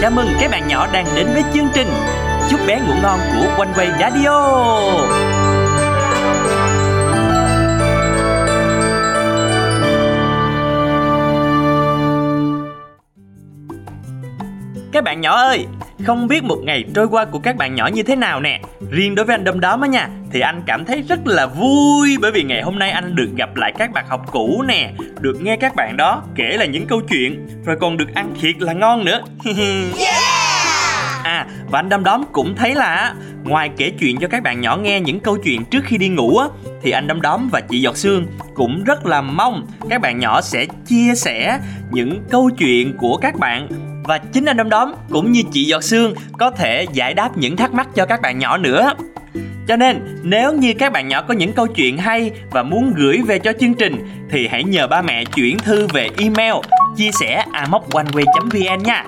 Chào mừng các bạn nhỏ đang đến với chương trình. Chúc bé ngủ ngon của One Way Radio. Các bạn nhỏ ơi, không biết một ngày trôi qua của các bạn nhỏ như thế nào nè. Riêng đối với anh đâm Đóm á nha, Thì anh cảm thấy rất là vui Bởi vì ngày hôm nay anh được gặp lại các bạn học cũ nè, Được nghe các bạn đó kể là những câu chuyện, Rồi còn được ăn thiệt là ngon nữa. À và anh Đom Đóm cũng thấy là Ngoài kể chuyện cho các bạn nhỏ nghe những câu chuyện trước khi đi ngủ á, Thì anh Đom Đóm và chị Giọt Sương cũng rất là mong các bạn nhỏ sẽ chia sẻ những câu chuyện của các bạn và chính anh Đom Đóm cũng như chị Giọt Sương có thể giải đáp những thắc mắc cho các bạn nhỏ nữa. Cho nên, nếu như các bạn nhỏ có những câu chuyện hay và muốn gửi về cho chương trình, thì hãy nhờ ba mẹ chuyển thư về email chia sẻ amoconeway.vn nha.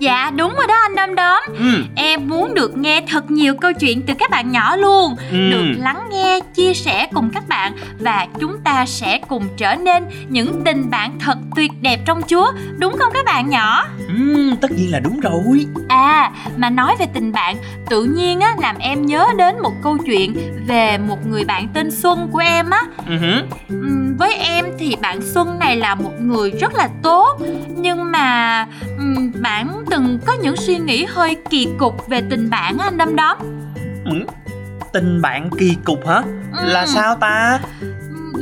Dạ đúng rồi đó anh Đom Đóm Ừ. Em muốn được nghe thật nhiều câu chuyện từ các bạn nhỏ luôn Ừ. Được lắng nghe, chia sẻ cùng các bạn Và chúng ta sẽ cùng trở nên những tình bạn thật tuyệt đẹp trong Chúa Đúng không các bạn nhỏ? Ừm, tất nhiên là đúng rồi. À, mà nói về tình bạn Tự nhiên á, làm em nhớ đến một câu chuyện Về một người bạn tên Xuân của em á Ừ. Ừm, Với em thì bạn Xuân này là một người rất là tốt Nhưng mà ừm, bạn từng có những suy nghĩ hơi kỳ cục về tình bạn á anh Đâm Đóm Ừ. Tình bạn kỳ cục hả? Là Ừ. sao ta?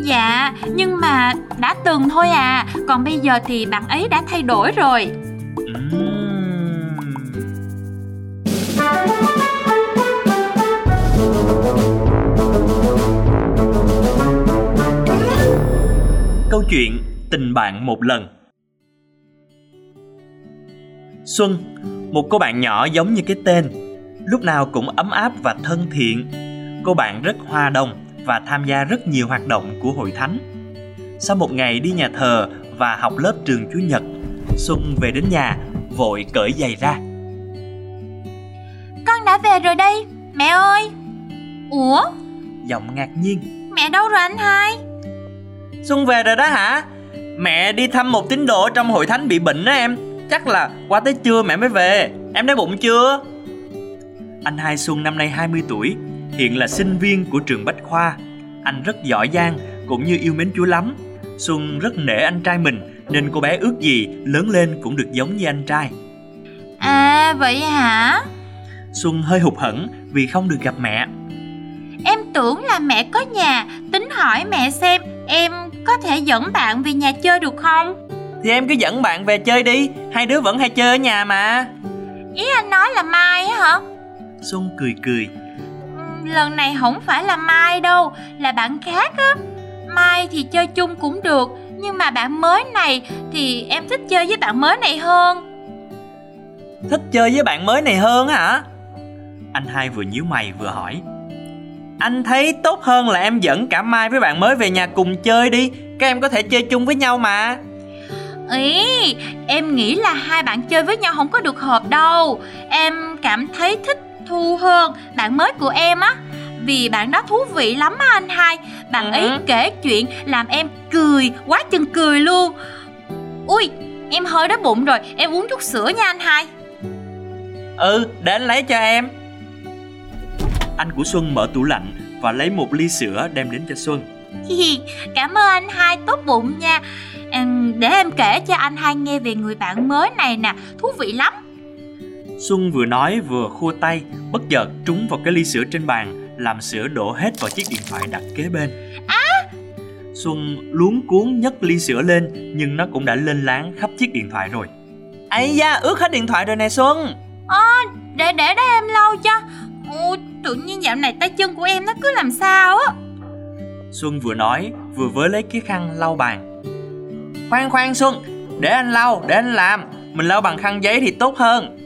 Dạ, nhưng mà đã từng thôi à Còn bây giờ thì bạn ấy đã thay đổi rồi. Câu chuyện Tình bạn một lần Xuân, một cô bạn nhỏ giống như cái tên Lúc nào cũng ấm áp và thân thiện. Cô bạn rất hòa đồng và tham gia rất nhiều hoạt động của hội thánh. Sau một ngày đi nhà thờ và học lớp trường Chúa Nhật Xuân về đến nhà vội cởi giày ra. Con đã về rồi đây, mẹ ơi. Ủa, Giọng ngạc nhiên. Mẹ đâu rồi anh hai? Xuân về rồi đó hả? Mẹ đi thăm một tín đồ trong hội thánh bị bệnh đó em Chắc là qua tới trưa mẹ mới về. Em đói bụng chưa? Anh hai Xuân năm nay 20 tuổi Hiện là sinh viên của trường Bách Khoa. Anh rất giỏi giang cũng như yêu mến Chúa lắm. Xuân rất nể anh trai mình Nên cô bé ước gì lớn lên cũng được giống như anh trai. À, vậy hả? Xuân hơi hụt hẫng vì không được gặp mẹ. Em tưởng là mẹ có nhà Tính hỏi mẹ xem Em có thể dẫn bạn về nhà chơi được không Thì em cứ dẫn bạn về chơi đi. Hai đứa vẫn hay chơi ở nhà mà. Ý anh nói là Mai á hả? Xuân cười cười. Lần này không phải là Mai đâu Là bạn khác á. Mai thì chơi chung cũng được Nhưng mà bạn mới này Thì em thích chơi với bạn mới này hơn. Thích chơi với bạn mới này hơn hả? Anh hai vừa nhíu mày vừa hỏi. Anh thấy tốt hơn là em dẫn cả Mai với bạn mới về nhà cùng chơi đi. Các em có thể chơi chung với nhau mà Ý Em nghĩ là hai bạn chơi với nhau không có được hợp đâu. Em cảm thấy thích Thu hơn Bạn mới của em á. Vì bạn đó thú vị lắm á anh hai. Bạn Ừ. ấy kể chuyện làm em cười Quá chừng cười luôn. Ui Em hơi đói bụng rồi Em uống chút sữa nha anh hai. Ừ, để anh lấy cho em. Anh của Xuân mở tủ lạnh và lấy một ly sữa đem đến cho Xuân. Cảm ơn anh hai tốt bụng nha Em- Để em kể cho anh hai nghe về người bạn mới này nè. Thú vị lắm. Xuân vừa nói vừa khua tay Bất chợt trúng vào cái ly sữa trên bàn Làm sữa đổ hết vào chiếc điện thoại đặt kế bên. Xuân luống cuốn nhấc ly sữa lên Nhưng nó cũng đã lên láng khắp chiếc điện thoại rồi. Ấy da ướt hết điện thoại rồi nè Xuân. Để để đó em lau cho. Ôi, tự nhiên dạo này tay chân của em nó cứ làm sao á? Xuân vừa nói vừa với lấy cái khăn lau bàn Khoan khoan Xuân Để anh lau để anh làm. Mình lau bằng khăn giấy thì tốt hơn.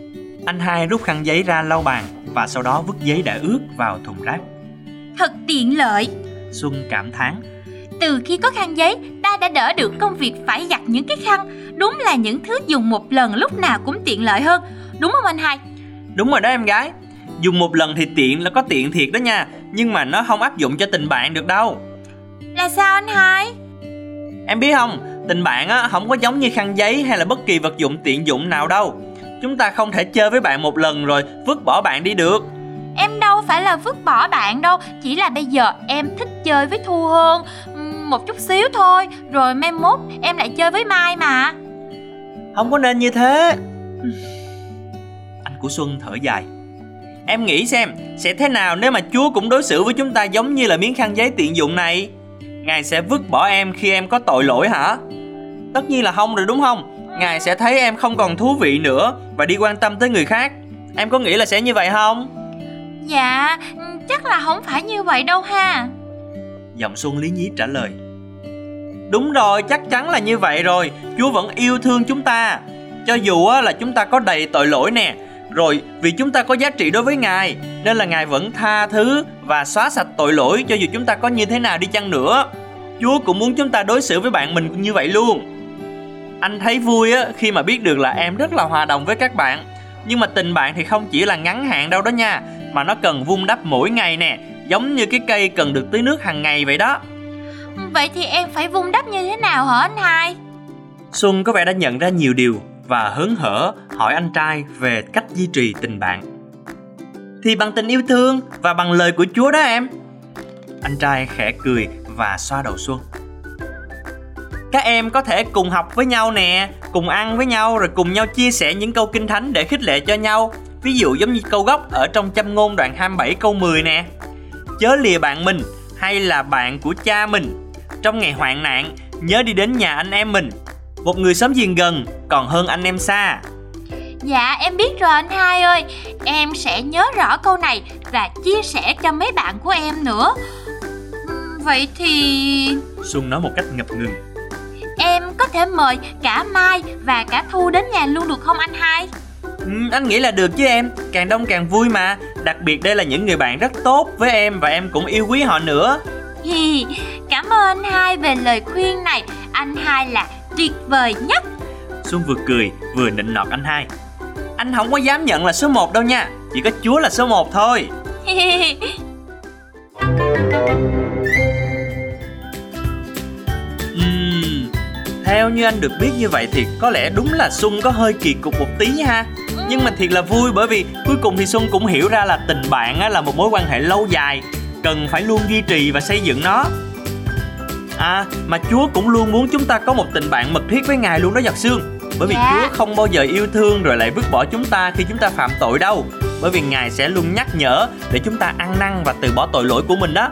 Anh hai rút khăn giấy ra lau bàn Và sau đó vứt giấy đã ướt vào thùng rác. Thật tiện lợi. Xuân cảm thán. Từ khi có khăn giấy Ta đã đỡ được công việc phải giặt những cái khăn. Đúng là những thứ dùng một lần lúc nào cũng tiện lợi hơn. Đúng không anh hai? Đúng rồi đó em gái. Dùng một lần thì tiện là có tiện thiệt đó nha Nhưng mà nó không áp dụng cho tình bạn được đâu. Là sao anh hai? Em biết không Tình bạn á không có giống như khăn giấy hay là bất kỳ vật dụng tiện dụng nào đâu. Chúng ta không thể chơi với bạn một lần rồi vứt bỏ bạn đi được. Em đâu phải là vứt bỏ bạn đâu Chỉ là bây giờ em thích chơi với Thu hơn. Một chút xíu thôi Rồi mai mốt em lại chơi với Mai mà. Không có nên như thế. Anh của Xuân thở dài. Em nghĩ xem Sẽ thế nào nếu mà Chúa cũng đối xử với chúng ta giống như là miếng khăn giấy tiện dụng này Ngài sẽ vứt bỏ em khi em có tội lỗi hả? Tất nhiên là không rồi đúng không? Ngài sẽ thấy em không còn thú vị nữa Và đi quan tâm tới người khác. Em có nghĩ là sẽ như vậy không? Dạ chắc là không phải như vậy đâu ha. Giọng Xuân lý nhí trả lời. Đúng rồi chắc chắn là như vậy rồi. Chúa vẫn yêu thương chúng ta. Cho dù là chúng ta có đầy tội lỗi nè Rồi vì chúng ta có giá trị đối với Ngài Nên là Ngài vẫn tha thứ Và xóa sạch tội lỗi Cho dù chúng ta có như thế nào đi chăng nữa. Chúa cũng muốn chúng ta đối xử với bạn mình như vậy luôn. Anh thấy vui á khi mà biết được là em rất là hòa đồng với các bạn. Nhưng mà tình bạn thì không chỉ là ngắn hạn đâu đó nha Mà nó cần vun đắp mỗi ngày nè Giống như cái cây cần được tưới nước hàng ngày vậy đó. Vậy thì em phải vun đắp như thế nào hả anh hai? Xuân có vẻ đã nhận ra nhiều điều và hớn hở hỏi anh trai về cách duy trì tình bạn. Thì bằng tình yêu thương và bằng lời của Chúa đó em. Anh trai khẽ cười và xoa đầu Xuân. Các em có thể cùng học với nhau nè, cùng ăn với nhau rồi cùng nhau chia sẻ những câu kinh thánh để khích lệ cho nhau. Ví dụ giống như câu gốc ở trong châm ngôn đoạn 27 câu 10 nè. Chớ lìa bạn mình hay là bạn của cha mình. Trong ngày hoạn nạn, nhớ đi đến nhà anh em mình. Một người sớm giềng gần còn hơn anh em xa. Dạ em biết rồi anh hai ơi. Em sẽ nhớ rõ câu này Và chia sẻ cho mấy bạn của em nữa. Vậy thì... Xuân nói một cách ngập ngừng. Em có thể mời cả Mai và cả Thu đến nhà luôn được không anh hai? Ừ, anh nghĩ là được chứ em. Càng đông càng vui mà. Đặc biệt đây là những người bạn rất tốt với em Và em cũng yêu quý họ nữa. Hi, Cảm ơn anh hai về lời khuyên này. Anh hai là tuyệt vời nhất. Xuân vừa cười vừa nịnh nọt anh hai Anh không có dám nhận là số 1 đâu nha. Chỉ có Chúa là số 1 thôi. Uhm, Theo như anh được biết như vậy thì có lẽ đúng là Xuân có hơi kỳ cục một tí ha. Nhưng mà thiệt là vui bởi vì cuối cùng thì Xuân cũng hiểu ra là tình bạn là một mối quan hệ lâu dài Cần phải luôn duy trì và xây dựng nó. À mà Chúa cũng luôn muốn chúng ta có một tình bạn mật thiết với Ngài luôn đó giọt xương Bởi vì dạ. Chúa không bao giờ yêu thương rồi lại vứt bỏ chúng ta khi chúng ta phạm tội đâu Bởi vì Ngài sẽ luôn nhắc nhở để chúng ta ăn năn và từ bỏ tội lỗi của mình đó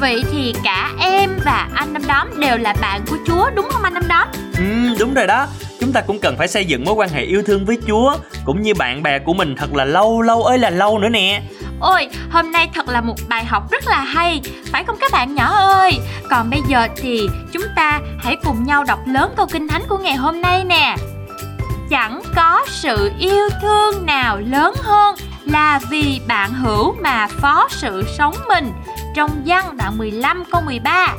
Vậy thì cả em và anh Năm Đóm đều là bạn của Chúa đúng không anh Năm Đóm? Ừ đúng rồi đó Chúng ta cũng cần phải xây dựng mối quan hệ yêu thương với Chúa Cũng như bạn bè của mình thật là lâu lâu ơi là lâu nữa nè Ôi, hôm nay thật là một bài học rất là hay. Phải không các bạn nhỏ ơi? Còn bây giờ thì chúng ta hãy cùng nhau đọc lớn câu kinh thánh của ngày hôm nay nè. Chẳng có sự yêu thương nào lớn hơn là vì bạn hữu mà phó sự sống mình. Trong văn đoạn 15 câu 13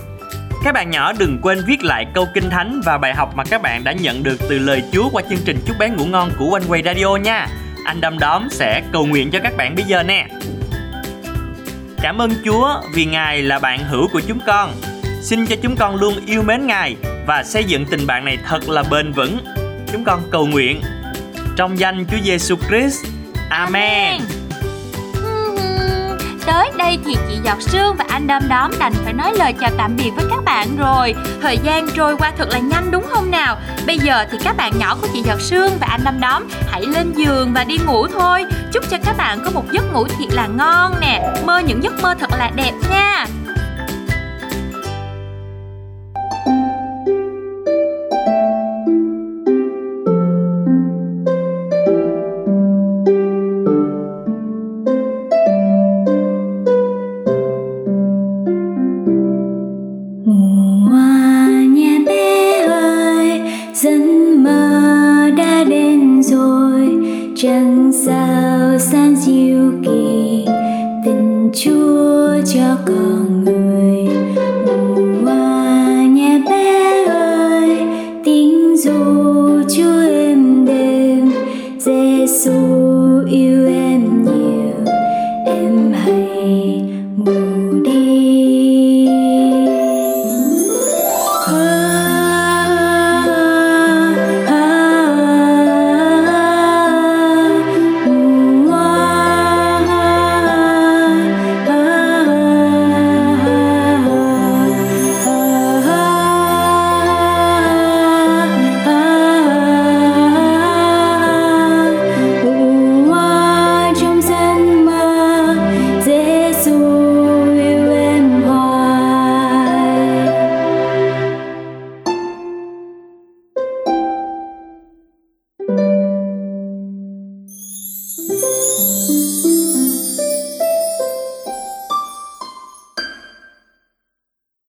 các bạn nhỏ đừng quên viết lại câu kinh thánh và bài học mà các bạn đã nhận được từ lời Chúa qua chương trình Chúc bé ngủ ngon của One Way Radio nha. Anh Đâm Đóm sẽ cầu nguyện cho các bạn bây giờ nè. Cảm ơn Chúa vì Ngài là bạn hữu của chúng con. Xin cho chúng con luôn yêu mến Ngài và xây dựng tình bạn này thật là bền vững. Chúng con cầu nguyện trong danh Chúa Giêsu Christ. Amen. Tới đây thì chị Giọt Sương và anh Đom Đóm đành phải nói lời chào tạm biệt với các bạn rồi. Thời gian trôi qua thật là nhanh đúng không nào? Bây giờ thì các bạn nhỏ của chị Giọt Sương và anh Đom Đóm Hãy lên giường và đi ngủ thôi. Chúc cho các bạn có một giấc ngủ thiệt là ngon nè. Mơ những giấc mơ thật là đẹp nha.